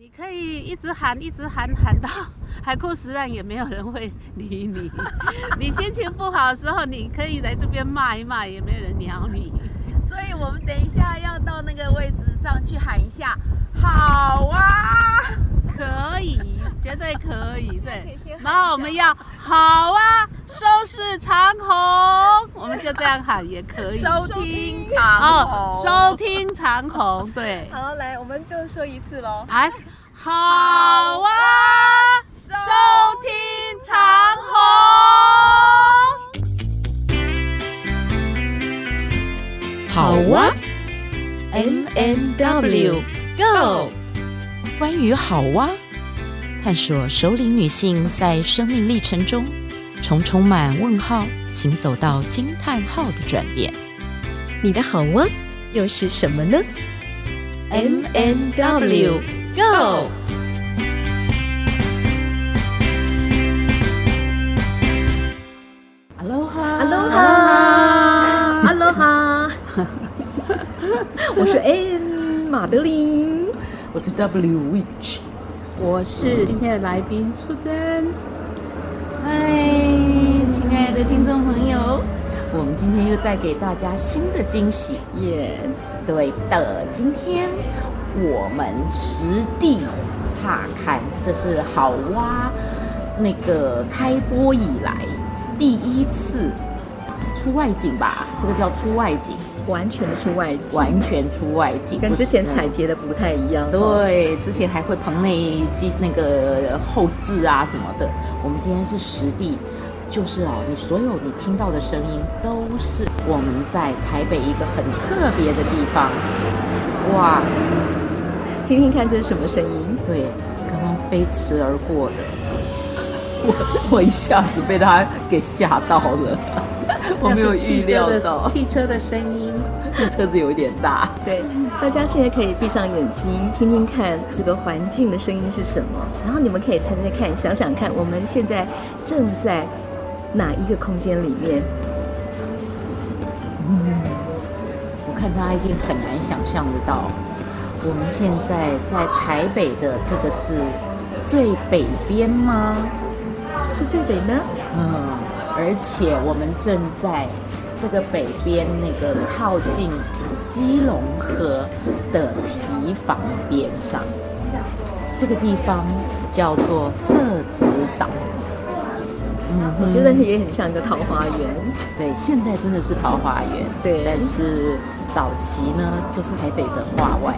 你可以一直喊，一直喊，喊到海枯石烂也没有人会理你。你心情不好的时候，你可以来这边骂一骂，也没有人鸟你。所以我们等一下要到那个位置上去喊一下，好啊，可以，绝对可以，对。然后我们要好啊，收视长虹，我们就这样喊也可以。收听长虹，哦，收听长虹，对。好，来，我们就说一次喽。来。好啊，收听长虹。好哇，M M W Go。关于好哇，探索首领女性在生命历程中，从充满问号，行走到惊叹号的转变。你的好哇又是什么呢？M M W。Go！哈喽哈，哈喽哈，哈喽哈，我是 M 马德琳，我是 W Witch，我是今天的来宾素珍。嗨，亲爱的听众朋友，我们今天又带给大家新的惊喜耶！Yeah, 对的，今天。我们实地踏勘，这是好哇那个开播以来第一次出外景吧？这个叫出外景，完全出外景，完全出外景，跟之前采集的不太一样。对，之前还会棚内机那个后置啊什么的，我们今天是实地，就是啊，你所有你听到的声音都是我们在台北一个很特别的地方，哇！听听看，这是什么声音？对，刚刚飞驰而过的，我 我一下子被他给吓到了，我没有预料到汽车的声音，这车子有一点大。对，大家现在可以闭上眼睛，听听看这个环境的声音是什么，然后你们可以猜猜看，想想看，我们现在正在哪一个空间里面？嗯，我看他已经很难想象得到。我们现在在台北的这个是最北边吗？是最北呢？嗯，而且我们正在这个北边那个靠近基隆河的堤防边上，这个地方叫做社子岛。嗯，我觉得也很像一个桃花源。对，现在真的是桃花源。对，但是早期呢，就是台北的画外。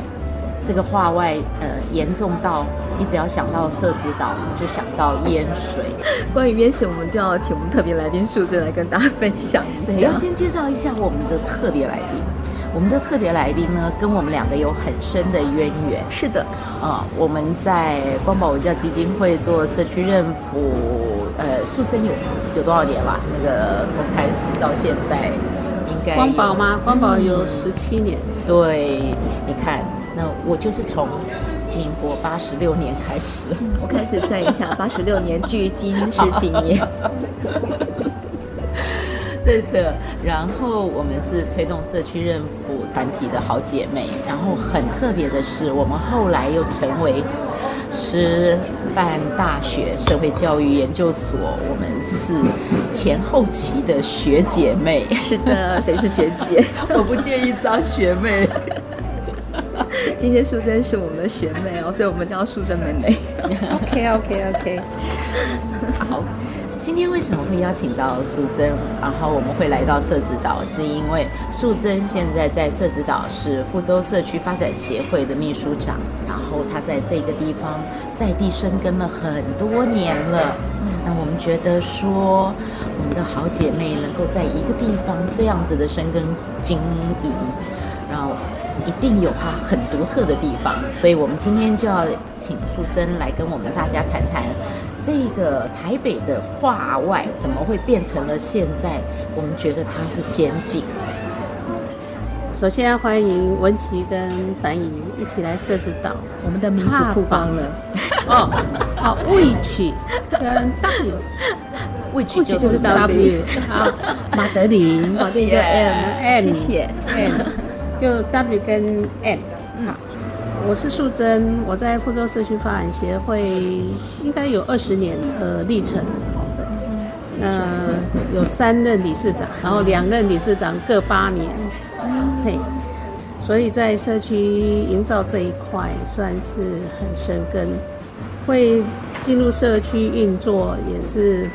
这个画外，呃，严重到你只要想到社子岛，就想到淹水。关于淹水，我们就要请我们特别来宾素贞来跟大家分享。对，要先介绍一下我们的特别来宾。我们的特别来宾呢，跟我们两个有很深的渊源。是的，啊、呃，我们在光宝文教基金会做社区认辅，呃，素贞有有多少年了？那个从开始到现在，应该光宝吗？光宝有十七年。对，你看。那我就是从民国八十六年开始，我开始算一下，八十六年距今是几年？对的。然后我们是推动社区认辅团体的好姐妹。然后很特别的是，我们后来又成为师范大学社会教育研究所，我们是前后期的学姐妹。是的，谁是学姐？我不介意当学妹。今天淑珍是我们的学妹哦，所以我们叫淑珍妹妹。OK OK OK。好，今天为什么会邀请到素贞？然后我们会来到社子岛，是因为素贞现在在社子岛是福州社区发展协会的秘书长，然后她在这个地方在地生根了很多年了。那我们觉得说，我们的好姐妹能够在一个地方这样子的生根经营。一定有它很独特的地方，所以我们今天就要请素贞来跟我们大家谈谈，这个台北的画外怎么会变成了现在我们觉得它是仙境。首先要欢迎文琪跟凡怡一起来设置岛，我们的名字曝光了。哦，好，Witch 跟 W，Witch 就是 W，好，马德琳，马德琳 M，M，谢谢。M。就 W 跟 M，好，我是素贞，我在福州社区发展协会应该有二十年呃历程，呃有三任理事长，然后两任理事长各八年，嘿，所以在社区营造这一块算是很深根，会进入社区运作也是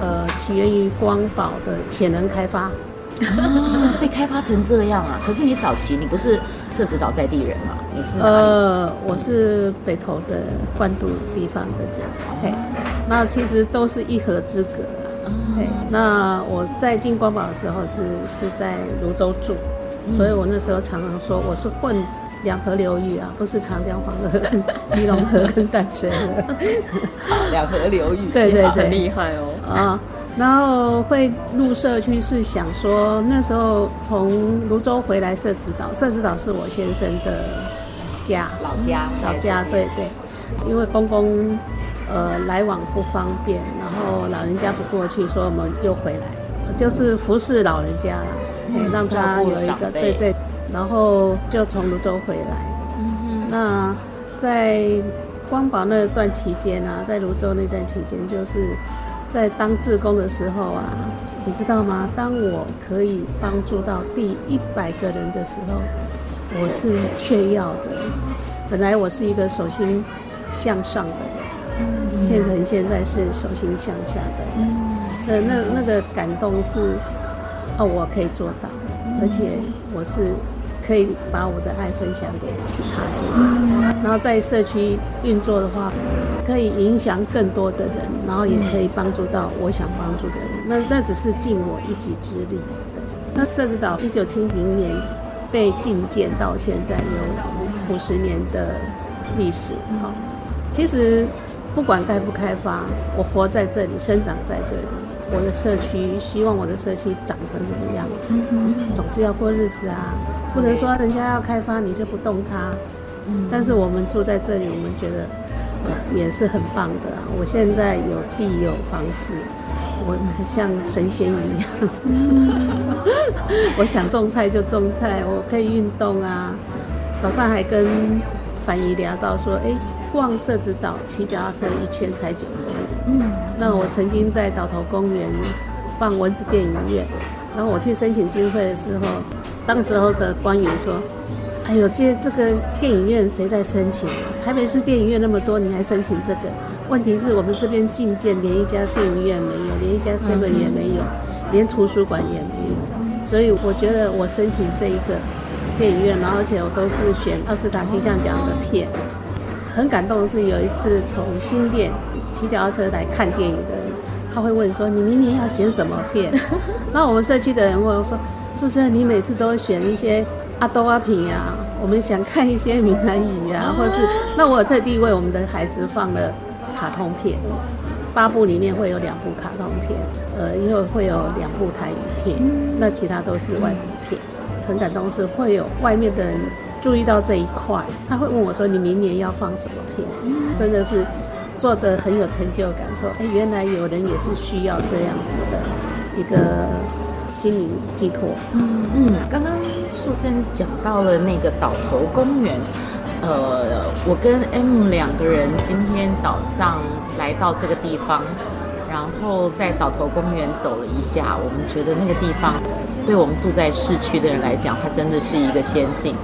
呃起源于光宝的潜能开发。啊，被开发成这样啊！可是你早期你不是社子岛在地人吗？你是？呃，我是北投的关渡地方的人。嘿，那其实都是一河之隔啊。嘿，那我在进光宝的时候是是在泸州住，所以我那时候常常说我是混两河流域啊，不是长江黄河，是基隆河跟淡水河。两河流域，对对对，很厉害哦。啊。然后会入社区是想说，那时候从泸州回来社子岛，社子岛是我先生的家，老家，老家，对对。因为公公呃来往不方便，然后老人家不过去，所以我们又回来，就是服侍老人家让他有一个对对。然后就从泸州回来。那在光宝那段期间啊，在泸州那段期间，就是。在当志工的时候啊，你知道吗？当我可以帮助到第一百个人的时候，我是缺药的。本来我是一个手心向上的人，变成现在是手心向下的人。呃，那那个感动是，哦，我可以做到，而且我是。可以把我的爱分享给其他人，然后在社区运作的话，可以影响更多的人，然后也可以帮助到我想帮助的人。那那只是尽我一己之力。那社子岛一九七零年被禁建到现在有五十年的历史。哈，其实不管开不开发，我活在这里，生长在这里。我的社区，希望我的社区长成什么样子？总是要过日子啊，不能说人家要开发你就不动它。嗯但是我们住在这里，我们觉得也是很棒的啊。我现在有地有房子，我很像神仙一样。我想种菜就种菜，我可以运动啊。早上还跟樊姨聊到说，哎。逛社子岛，骑脚踏车一圈才九公里。嗯，那我曾经在岛头公园放蚊子电影院，然后我去申请经费的时候，当时候的官员说：“哎呦，这这个电影院谁在申请？台北市电影院那么多，你还申请这个？问题是我们这边进建，连一家电影院没有，连一家 seven 也没有，连图书馆也没有。所以我觉得我申请这一个电影院，然后而且我都是选奥斯卡金像奖的片。”很感动的是，有一次从新店骑脚踏车来看电影的人，他会问说：“你明年要选什么片？”然后我们社区的人问我说：“真的，你每次都选一些阿多阿平呀？我们想看一些闽南语呀，或者是……那我特地为我们的孩子放了卡通片，八部里面会有两部卡通片，呃，以后会有两部台语片，那其他都是外语片。很感动是会有外面的人。”注意到这一块，他会问我说：“你明年要放什么片？” 真的是做的很有成就感，说：“哎，原来有人也是需要这样子的一个心灵寄托。”嗯嗯，刚刚素贞讲到了那个岛头公园，呃，我跟 M 两个人今天早上来到这个地方，然后在岛头公园走了一下，我们觉得那个地方。对我们住在市区的人来讲，它真的是一个仙境。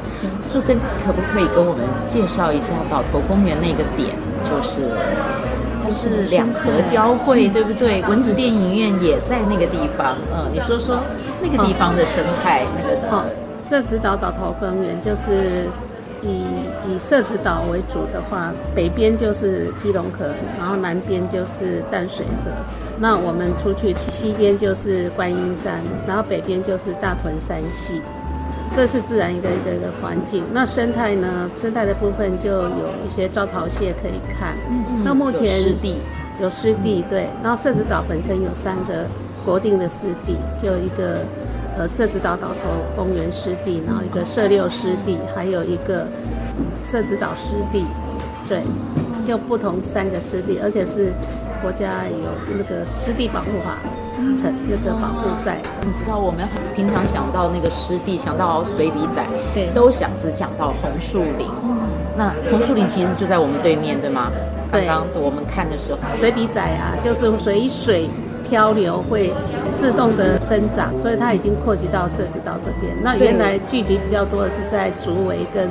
素贞可不可以跟我们介绍一下岛头公园那个点？就是它是两河交汇，对不对？蚊子电影院也在那个地方。嗯，你说说那个地方的生态，那个的。哦，社子岛岛头公园就是以以社子岛为主的话，北边就是基隆河，然后南边就是淡水河。那我们出去西边就是观音山，然后北边就是大屯山系，这是自然一个一个一个环境。那生态呢？生态的部分就有一些招潮蟹可以看。嗯嗯。那目前有湿地，有湿地对。然后社子岛本身有三个国定的湿地，就一个呃社子岛岛头公园湿地，然后一个社六湿地，还有一个社子岛湿地，对，就不同三个湿地，而且是。国家有那个湿地保护法，成那个保护在。你知道我们平常想到那个湿地，想到水笔仔，对，都想只想到红树林。那红树林其实就在我们对面，对吗？对。刚刚我们看的时候，水笔仔啊，就是水水漂流会自动的生长，所以它已经扩及到设置到这边。那原来聚集比较多的是在竹围跟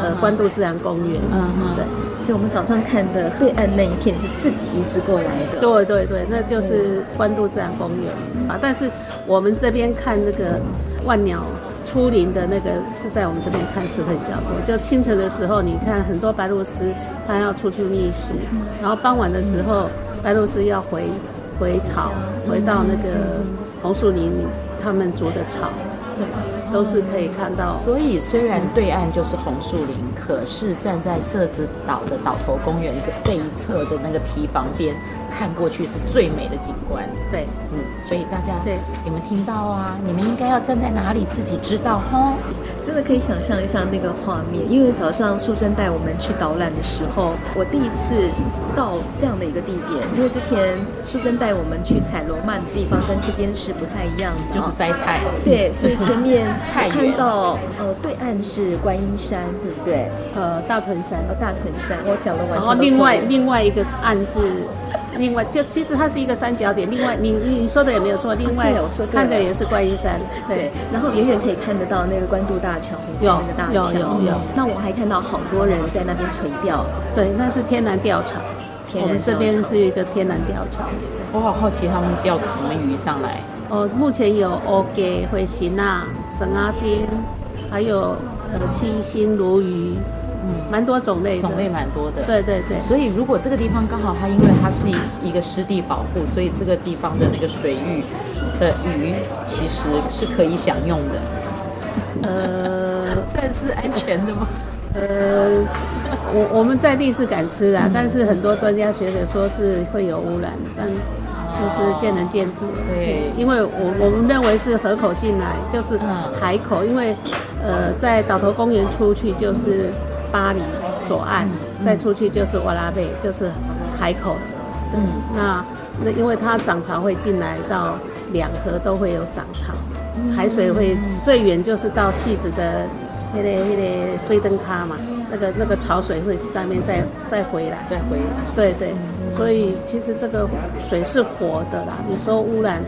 呃关渡自然公园。嗯嗯。对。所以我们早上看的对岸那一片是自己移植过来的。对对对，那就是关渡自然公园啊。但是我们这边看那个万鸟出林的那个是在我们这边看是会比较多。就清晨的时候，你看很多白鹭鸶它要出去觅食，然后傍晚的时候白鹭鸶要回回草，回到那个红树林他们筑的草。对。都是可以看到，所以虽然对岸就是红树林，可是站在社子岛的岛头公园这一侧的那个堤防边看过去是最美的景观。对，嗯，所以大家对有没有听到啊？你们应该要站在哪里自己知道哈。真的可以想象一下那个画面，因为早上素贞带我们去导览的时候，我第一次到这样的一个地点，因为之前素贞带我们去采罗曼的地方跟这边是不太一样的，就是摘菜。对，所以前面 看到呃对岸是观音山，对不对？呃，大屯山，哦，大屯山。我讲的完全。然后另外另外一个岸是。另外，就其实它是一个三角点。另外，你你说的也没有错。另外，我说看的也是观音山。对，然后远远可以看得到那个关渡大桥，有那个大桥。有有有。那我还看到好多人在那边垂钓。对，那是天然钓场。我们这边是一个天然钓场。我好好奇他们钓什么鱼上来。哦，目前有欧给、灰心啊、神阿丁，还有呃七星鲈鱼。嗯，蛮多种类，种类蛮多的。对对对，所以如果这个地方刚好它，因为它是一一个湿地保护，所以这个地方的那个水域的鱼其实是可以享用的。呃，算是安全的吗？呃，我我们在地是敢吃的，但是很多专家学者说是会有污染，但就是见仁见智。对，因为我我们认为是河口进来就是海口，因为呃在岛头公园出去就是。八里左岸，嗯、再出去就是瓦拉贝，就是海口。嗯，那那因为它涨潮会进来到两河都会有涨潮，嗯、海水会最远就是到戏子的那个那个追灯咖嘛，那个那个潮水会上面再再回来，再回来。对对，所以其实这个水是活的啦，你说污染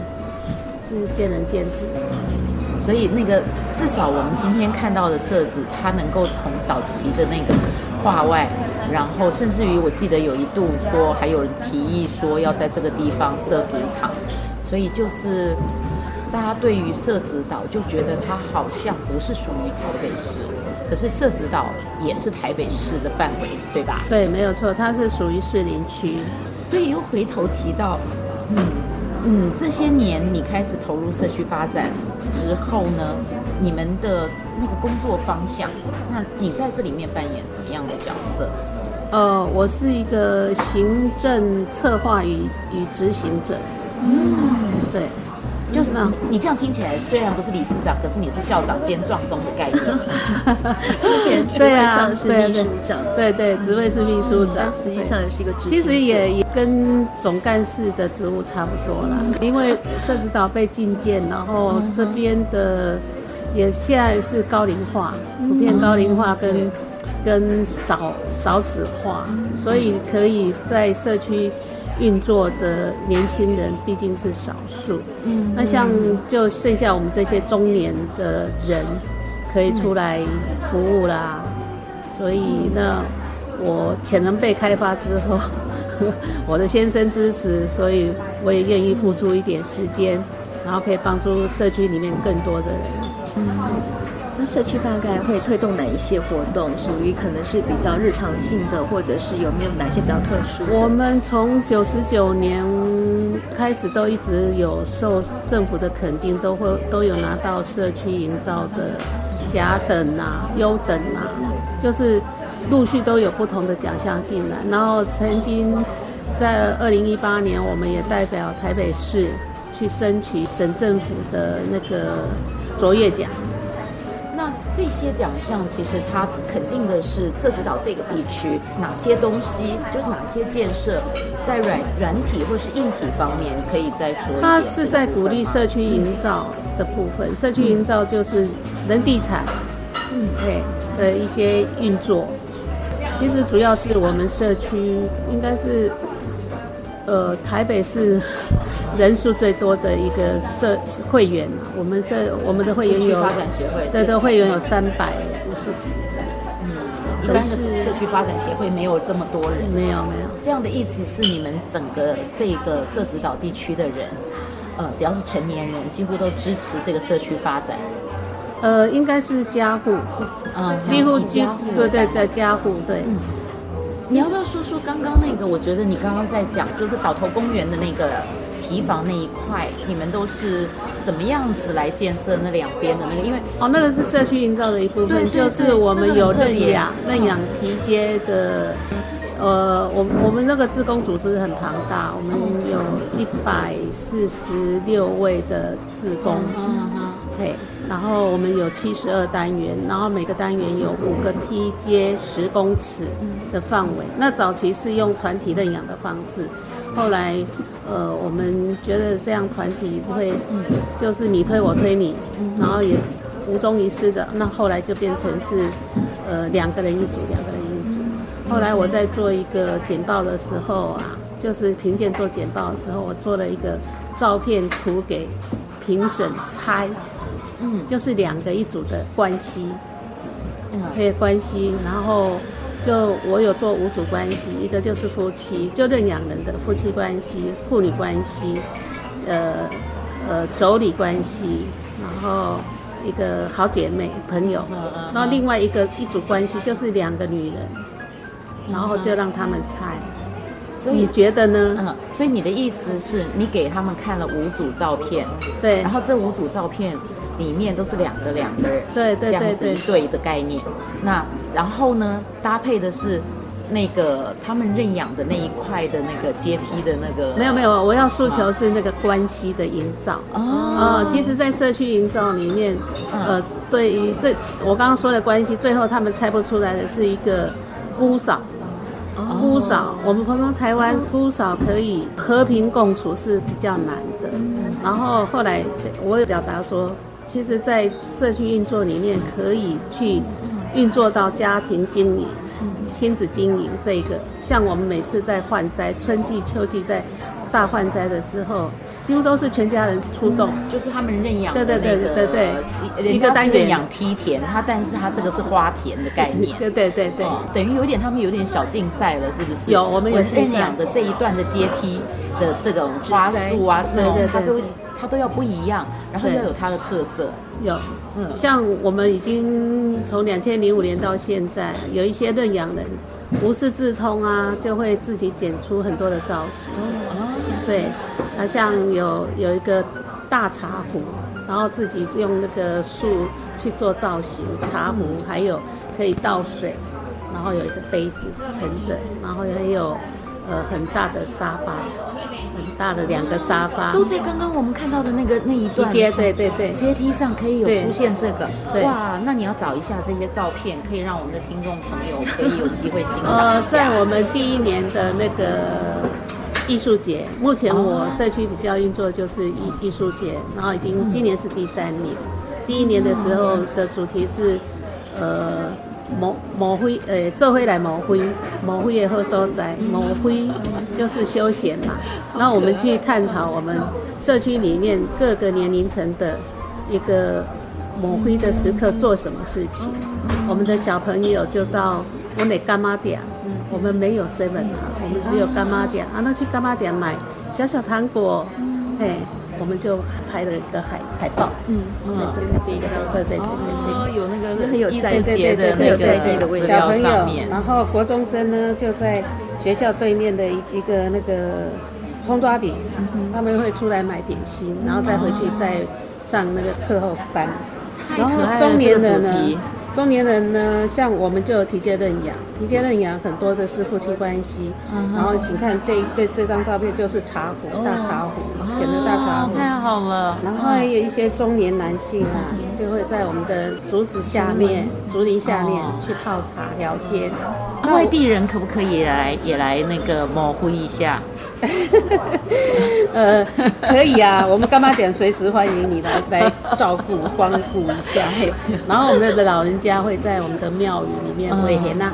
是见仁见智。所以那个至少我们今天看到的设置，它能够从早期的那个画外，然后甚至于我记得有一度说还有人提议说要在这个地方设赌场，所以就是大家对于社子岛就觉得它好像不是属于台北市，可是社子岛也是台北市的范围，对吧？对，没有错，它是属于士林区，所以又回头提到，嗯嗯，这些年你开始投入社区发展。之后呢，你们的那个工作方向，那你在这里面扮演什么样的角色？呃，我是一个行政策划与与执行者。嗯，对。就是呢，你这样听起来虽然不是理事长，可是你是校长兼壮中的概念。而且职位上是秘书长，对对，职位是秘书长，但实际上也是一个职。其实也也跟总干事的职务差不多啦，因为社指导被禁见，然后这边的也现在是高龄化，普遍高龄化跟跟少少子化，所以可以在社区。运作的年轻人毕竟是少数，嗯，那像就剩下我们这些中年的人可以出来服务啦，所以那我潜能被开发之后，我的先生支持，所以我也愿意付出一点时间，然后可以帮助社区里面更多的人，嗯。社区大概会推动哪一些活动？属于可能是比较日常性的，或者是有没有哪些比较特殊？我们从九十九年开始都一直有受政府的肯定，都会都有拿到社区营造的甲等啊、优等啊，就是陆续都有不同的奖项进来。然后曾经在二零一八年，我们也代表台北市去争取省政府的那个卓越奖。这些奖项其实它肯定的是社子岛这个地区哪些东西，就是哪些建设，在软软体或是硬体方面，你可以再说。它是在鼓励社区营造的部分，社区营造就是人地产，嗯，对的一些运作。其实主要是我们社区应该是，呃，台北市人数最多的一个社会员啊。我们社我们的会员有，发展协会，对的会员有三百五十几个。嗯，一般的社区发展协会没有这么多人。没有没有。这样的意思是，你们整个这个社子岛地区的人，呃，只要是成年人，几乎都支持这个社区发展。呃，应该是家户，嗯，几乎几对对在家户对。嗯，你要不要说说刚刚那个？我觉得你刚刚在讲，就是岛头公园的那个提防那一块，你们都是怎么样子来建设那两边的那个？因为哦，那个是社区营造的一部分，就是我们有认养认养提街的。呃，我我们那个自工组织很庞大，我们有一百四十六位的自工嗯，对，然后我们有七十二单元，然后每个单元有五个梯阶十公尺的范围。那早期是用团体认养的方式，后来呃，我们觉得这样团体就会就是你推我推你，然后也无终于事的，那后来就变成是呃两个人一组，两个人一组。后来我在做一个简报的时候啊，就是评鉴做简报的时候，我做了一个照片图给评审猜，嗯，就是两个一组的关系，嗯，可以关系，然后就我有做五组关系，一个就是夫妻，就认养人的夫妻关系、父女关系，呃呃妯娌关系，然后一个好姐妹朋友，然后另外一个一组关系就是两个女人。然后就让他们猜，所以你觉得呢？嗯，所以你的意思是你给他们看了五组照片，对，然后这五组照片里面都是两个两个人，对对对对，一对的概念。那然后呢，搭配的是那个他们认养的那一块的那个阶梯的那个。没有没有，我要诉求是那个关系的营造。哦，呃，其实，在社区营造里面，呃，对于这我刚刚说的关系，最后他们猜不出来的是一个姑嫂。姑嫂，我们朋友台湾姑嫂可以和平共处是比较难的。然后后来我也表达说，其实，在社区运作里面，可以去运作到家庭经营、亲子经营这个。像我们每次在换灾，春季、秋季在大换灾的时候。几乎都是全家人出动，嗯、就是他们认养对对对对对，一个单元养梯田，它但是它这个是花田的概念，对对对对，哦、等于有点他们有点小竞赛了，是不是？有，我们有认养的这一段的阶梯的这种花束啊，对对对，它都要不一样，然后要有它的特色。有，嗯，像我们已经从两千零五年到现在，有一些认养人无师自通啊，就会自己剪出很多的造型。哦，对。那像有有一个大茶壶，然后自己用那个树去做造型，茶壶还有可以倒水，然后有一个杯子盛着，然后也有呃很大的沙发，很大的两个沙发，都在刚刚我们看到的那个那一段阶，对对对，阶梯上可以有出现这个，哇，那你要找一下这些照片，可以让我们的听众朋友可以有机会欣赏。呃，在我们第一年的那个。艺术节，目前我社区比较运作的就是艺艺术节，然后已经今年是第三年。第一年的时候的主题是，呃，抹抹灰，呃，做灰来抹灰，抹灰也好所在，抹灰就是休闲嘛。那我们去探讨我们社区里面各个年龄层的一个抹灰的时刻做什么事情。我们的小朋友就到我们的柑仔店。我们没有 seven 啊，我们只有干妈店啊，那去干妈店买小小糖果，哎，我们就拍了一个海海报，嗯，在这个这个对对对对，哦，有那个很有在地的那个小朋友，然后国中生呢就在学校对面的一一个那个葱抓饼，他们会出来买点心，然后再回去再上那个课后班，然后中年人呢。中年人呢，像我们就有提接认养，提接认养很多的是夫妻关系。嗯、然后请看这一个这张照片，就是茶壶，哦、大茶壶，捡的大茶壶，太好了。然后还有一些中年男性啊，嗯、就会在我们的竹子下面、竹林下面去泡茶聊天。啊、外地人可不可以来也来那个模糊一下？呃，可以啊，我们干妈点随时欢迎你来 来照顾光顾一下。然后我们的老人家会在我们的庙宇里面会很呐，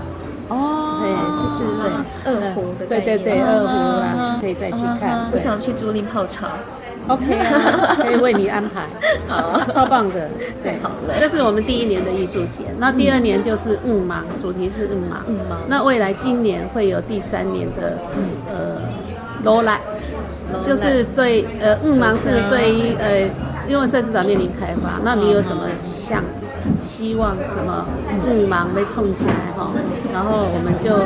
哦，对，就是对二胡的对对对，二胡啊，可以再去看。我想去竹林泡茶。OK 啊，可以为你安排，好，超棒的，对，好了，这是我们第一年的艺术节，那第二年就是雾芒，主题是雾芒，雾芒，那未来今年会有第三年的，呃，罗兰，就是对，呃，雾芒是对于，呃，因为社子岛面临开发，那你有什么想希望什么雾芒被冲起来哈？然后我们就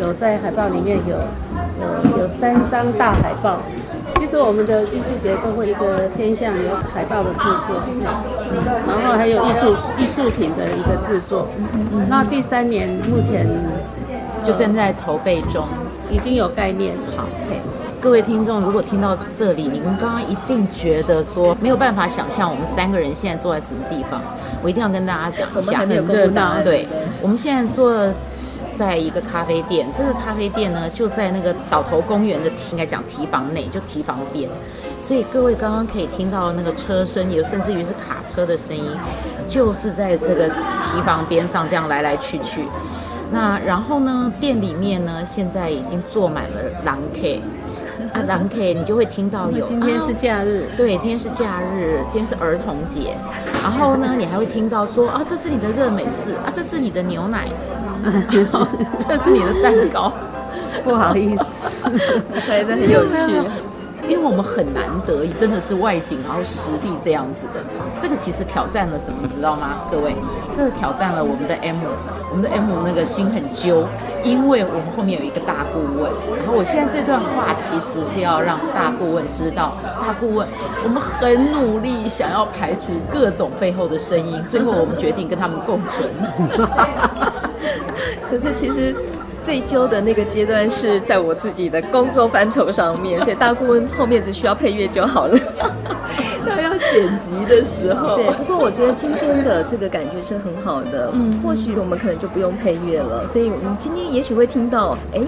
有在海报里面有有有三张大海报。其实我们的艺术节都会一个偏向有海报的制作，嗯，然后还有艺术艺术品的一个制作。那第三年目前就正在筹备中，已经有概念。好，各位听众，如果听到这里，你们刚刚一定觉得说没有办法想象我们三个人现在坐在什么地方。我一定要跟大家讲一下，很热闹。对，我们现在坐。在一个咖啡店，这个咖啡店呢就在那个岛头公园的应该讲提防内，就提防边，所以各位刚刚可以听到那个车声，有甚至于是卡车的声音，就是在这个提防边上这样来来去去。那然后呢，店里面呢现在已经坐满了狼 K。啊，朗 K，你就会听到有。今天是假日，对，今天是假日，今天是儿童节。然后呢，你还会听到说啊，这是你的热美式啊，这是你的牛奶，这是你的蛋糕。不好意思，对，这很有趣。因为我们很难得，真的是外景，然后实地这样子的。这个其实挑战了什么，你知道吗？各位，这个挑战了我们的 M，我们的 M 那个心很揪，因为我们后面有一个大顾问。然后我现在这段话其实是要让大顾问知道，大顾问，我们很努力想要排除各种背后的声音，最后我们决定跟他们共存。可是其实。最揪的那个阶段是在我自己的工作范畴上面，所以大顾问后面只需要配乐就好了。剪辑的时候，对。不过我觉得今天的这个感觉是很好的，嗯，或许我们可能就不用配乐了，所以我们今天也许会听到，哎，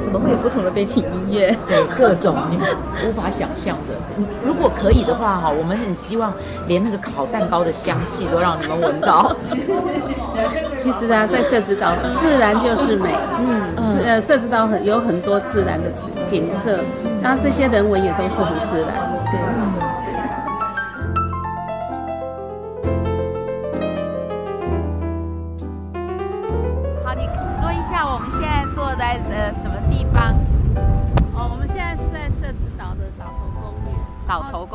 怎么会有不同的背景音乐？对，各种你们无法想象的。如果可以的话哈，我们很希望连那个烤蛋糕的香气都让你们闻到。其实啊，在设置岛，自然就是美。嗯，呃，社子岛很有很多自然的景色，那这些人文也都是很自然。对。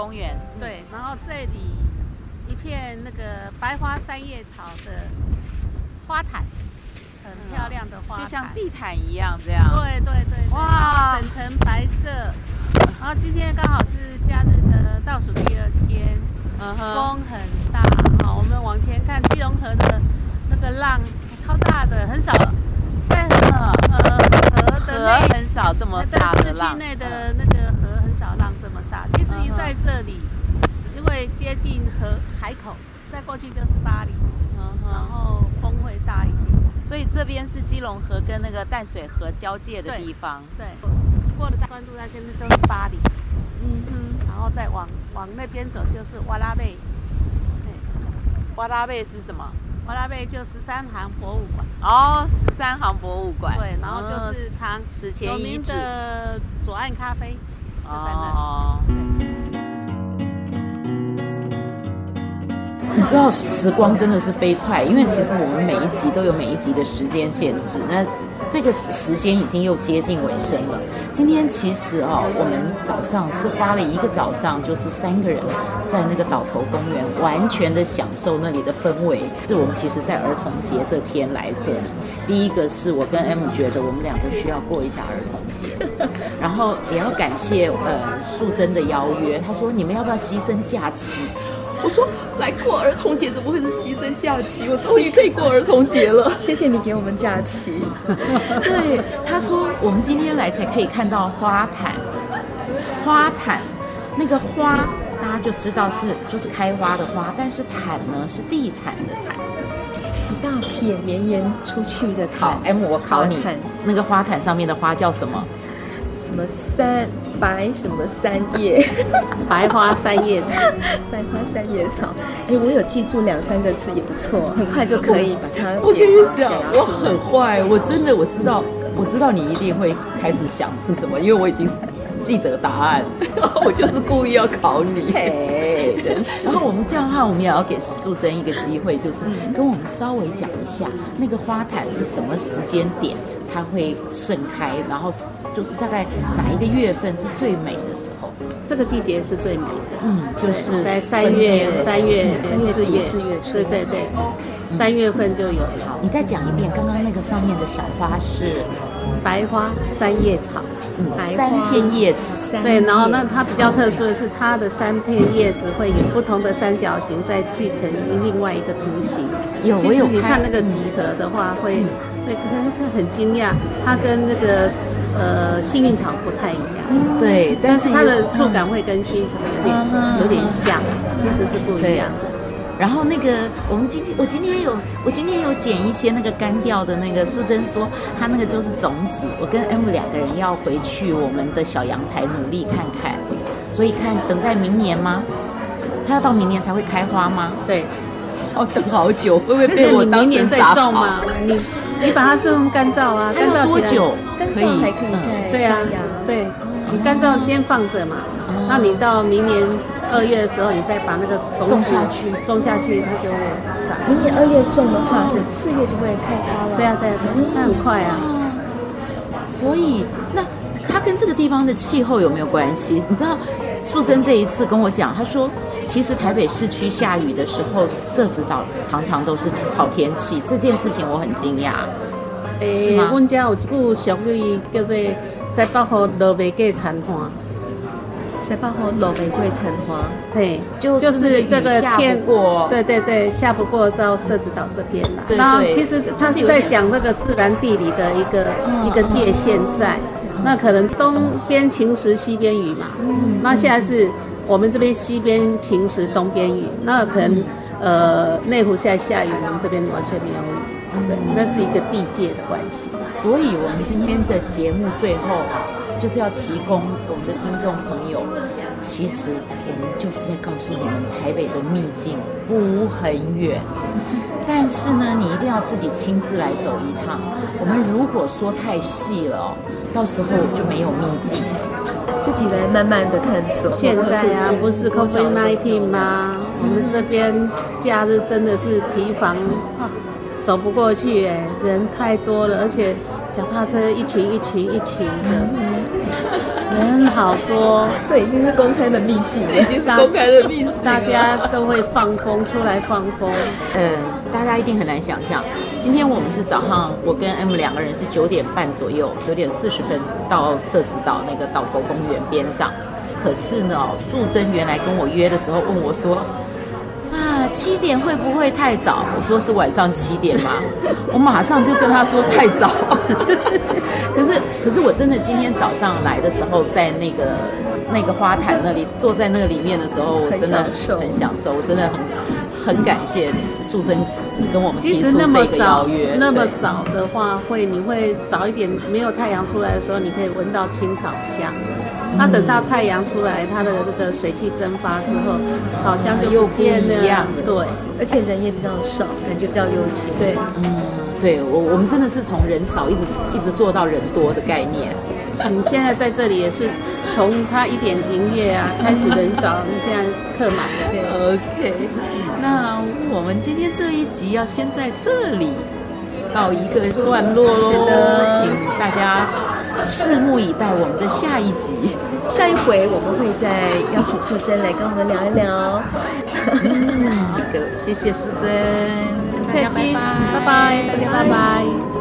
公园。对，然后这里一片那个白花三叶草的。花毯，很漂亮的花毯，就像地毯一样这样。对对对，对，哇，整层白色。然后今天刚好是假日的倒数第二天，嗯、风很大。好，我们往前看，基隆河的那个浪超大的，很少在河呃河的内很少这么大的浪。市区内的那个在这里，因为接近河海口，再过去就是巴黎。然后风会大一点，所以这边是基隆河跟那个淡水河交界的地方。对，对过了关渡那边就是巴黎，嗯哼，然后再往往那边走就是瓦拉贝。对，瓦拉贝是什么？瓦拉贝就十三行博物馆。哦，十三行博物馆。对，然后就是长史前遗址的左岸咖啡，就在那里。哦你知道时光真的是飞快，因为其实我们每一集都有每一集的时间限制，那这个时间已经又接近尾声了。今天其实啊，我们早上是花了一个早上，就是三个人在那个岛头公园，完全的享受那里的氛围。是我们其实，在儿童节这天来这里，第一个是我跟 M 觉得我们两个需要过一下儿童节，然后也要感谢呃素贞的邀约，他说你们要不要牺牲假期？我说来过儿童节怎么会是牺牲假期？我终于可以过儿童节了。谢谢你给我们假期。对，他说我们今天来才可以看到花坛，花坛那个花大家就知道是就是开花的花，但是毯呢是地毯的毯，一大片绵延出去的毯。M，我考你，那个花毯上面的花叫什么？什么三？白什么三叶，白花三叶草，白花三叶草。哎，我有记住两三个字也不错，很快就可以把它。我跟你讲，我很坏，我真的我知道，我知道你一定会开始想是什么，因为我已经。记得答案，我就是故意要考你。嘿，然后我们这样的话，我们也要给素贞一个机会，就是跟我们稍微讲一下那个花坛是什么时间点它会盛开，然后就是大概哪一个月份是最美的时候？这个季节是最美的，嗯，就是在三月、三月、四月、四月初，对对对，三月份就有了。你再讲一遍，刚刚那个上面的小花是？白花三叶草。嗯、三片叶子，对，然后那它比较特殊的是，它的三片叶子会有不同的三角形，再聚成另外一个图形。有，其实你看那个集合的话，会会就很惊讶，它跟那个呃幸运草不太一样。对，但是它的触感会跟幸运草有点有点像，其实是不一样的。然后那个，我们今天我今天有我今天有剪一些那个干掉的那个，素贞说她那个就是种子。我跟 M 两个人要回去我们的小阳台努力看看，所以看等待明年吗？它要到明年才会开花吗？对，要等好久，会不会被我当明年再种吗？你你把它种干燥啊，干燥多久可以？还可以再对啊，对，你干燥先放着嘛，那你到明年。二月的时候，你再把那个种子下去，种下去它就会长。明年二月种的话，四月就会开花了。对啊，对啊，那很快啊。所以，那它跟这个地方的气候有没有关系？你知道，素贞这一次跟我讲，她说，其实台北市区下雨的时候，社子岛常常都是好天气。这件事情我很惊讶。诶、欸，我们家有一句俗语叫做“西北风落未过残花”。西北风落未过残花，对，就是这个天，对对对，下不过到社子岛这边来。然后其实他是在讲那个自然地理的一个一个界限在。那可能东边晴时，西边雨嘛。那现在是我们这边西边晴时，东边雨。那可能呃内湖现在下雨，我们这边完全没有雨。对，那是一个地界的关系。所以我们今天的节目最后。就是要提供我们的听众朋友，其实我们就是在告诉你们，台北的秘境不很远，但是呢，你一定要自己亲自来走一趟。我们如果说太细了，到时候就没有秘境，自己来慢慢的探索。现在啊，不是 COVID nineteen 吗？我们这边假日真的是提防啊，走不过去哎，人太多了，而且脚踏车一群一群一群的。人好多，这已经是公开的秘境了，已经是公开的秘境，大家都会放风出来放风。嗯，大家一定很难想象，今天我们是早上，我跟 M 两个人是九点半左右，九点四十分到社子岛那个岛头公园边上。可是呢，素贞原来跟我约的时候问我说。啊，七点会不会太早？我说是晚上七点嘛，我马上就跟他说太早。可是，可是我真的今天早上来的时候，在那个那个花坛那里，坐在那个里面的时候，我真的很享受，我真的很很感谢素贞跟我们提出这个邀约。那么早的话，会你会早一点，没有太阳出来的时候，你可以闻到青草香。那等到太阳出来，它的这个水汽蒸发之后，草香就又变了。一样的。对，而且人也比较少，感觉比较悠闲。对，嗯，对我我们真的是从人少一直一直做到人多的概念。你现在在这里也是从他一点营业啊开始人少，你现在客满了。对 OK，那我们今天这一集要先在这里告一个段落喽。是的，请大家。拭目以待，我们的下一集，下一回我们会再邀请素贞来跟我们聊一聊。嗯，好的，谢谢素贞，跟大家拜拜，拜拜，大家拜拜。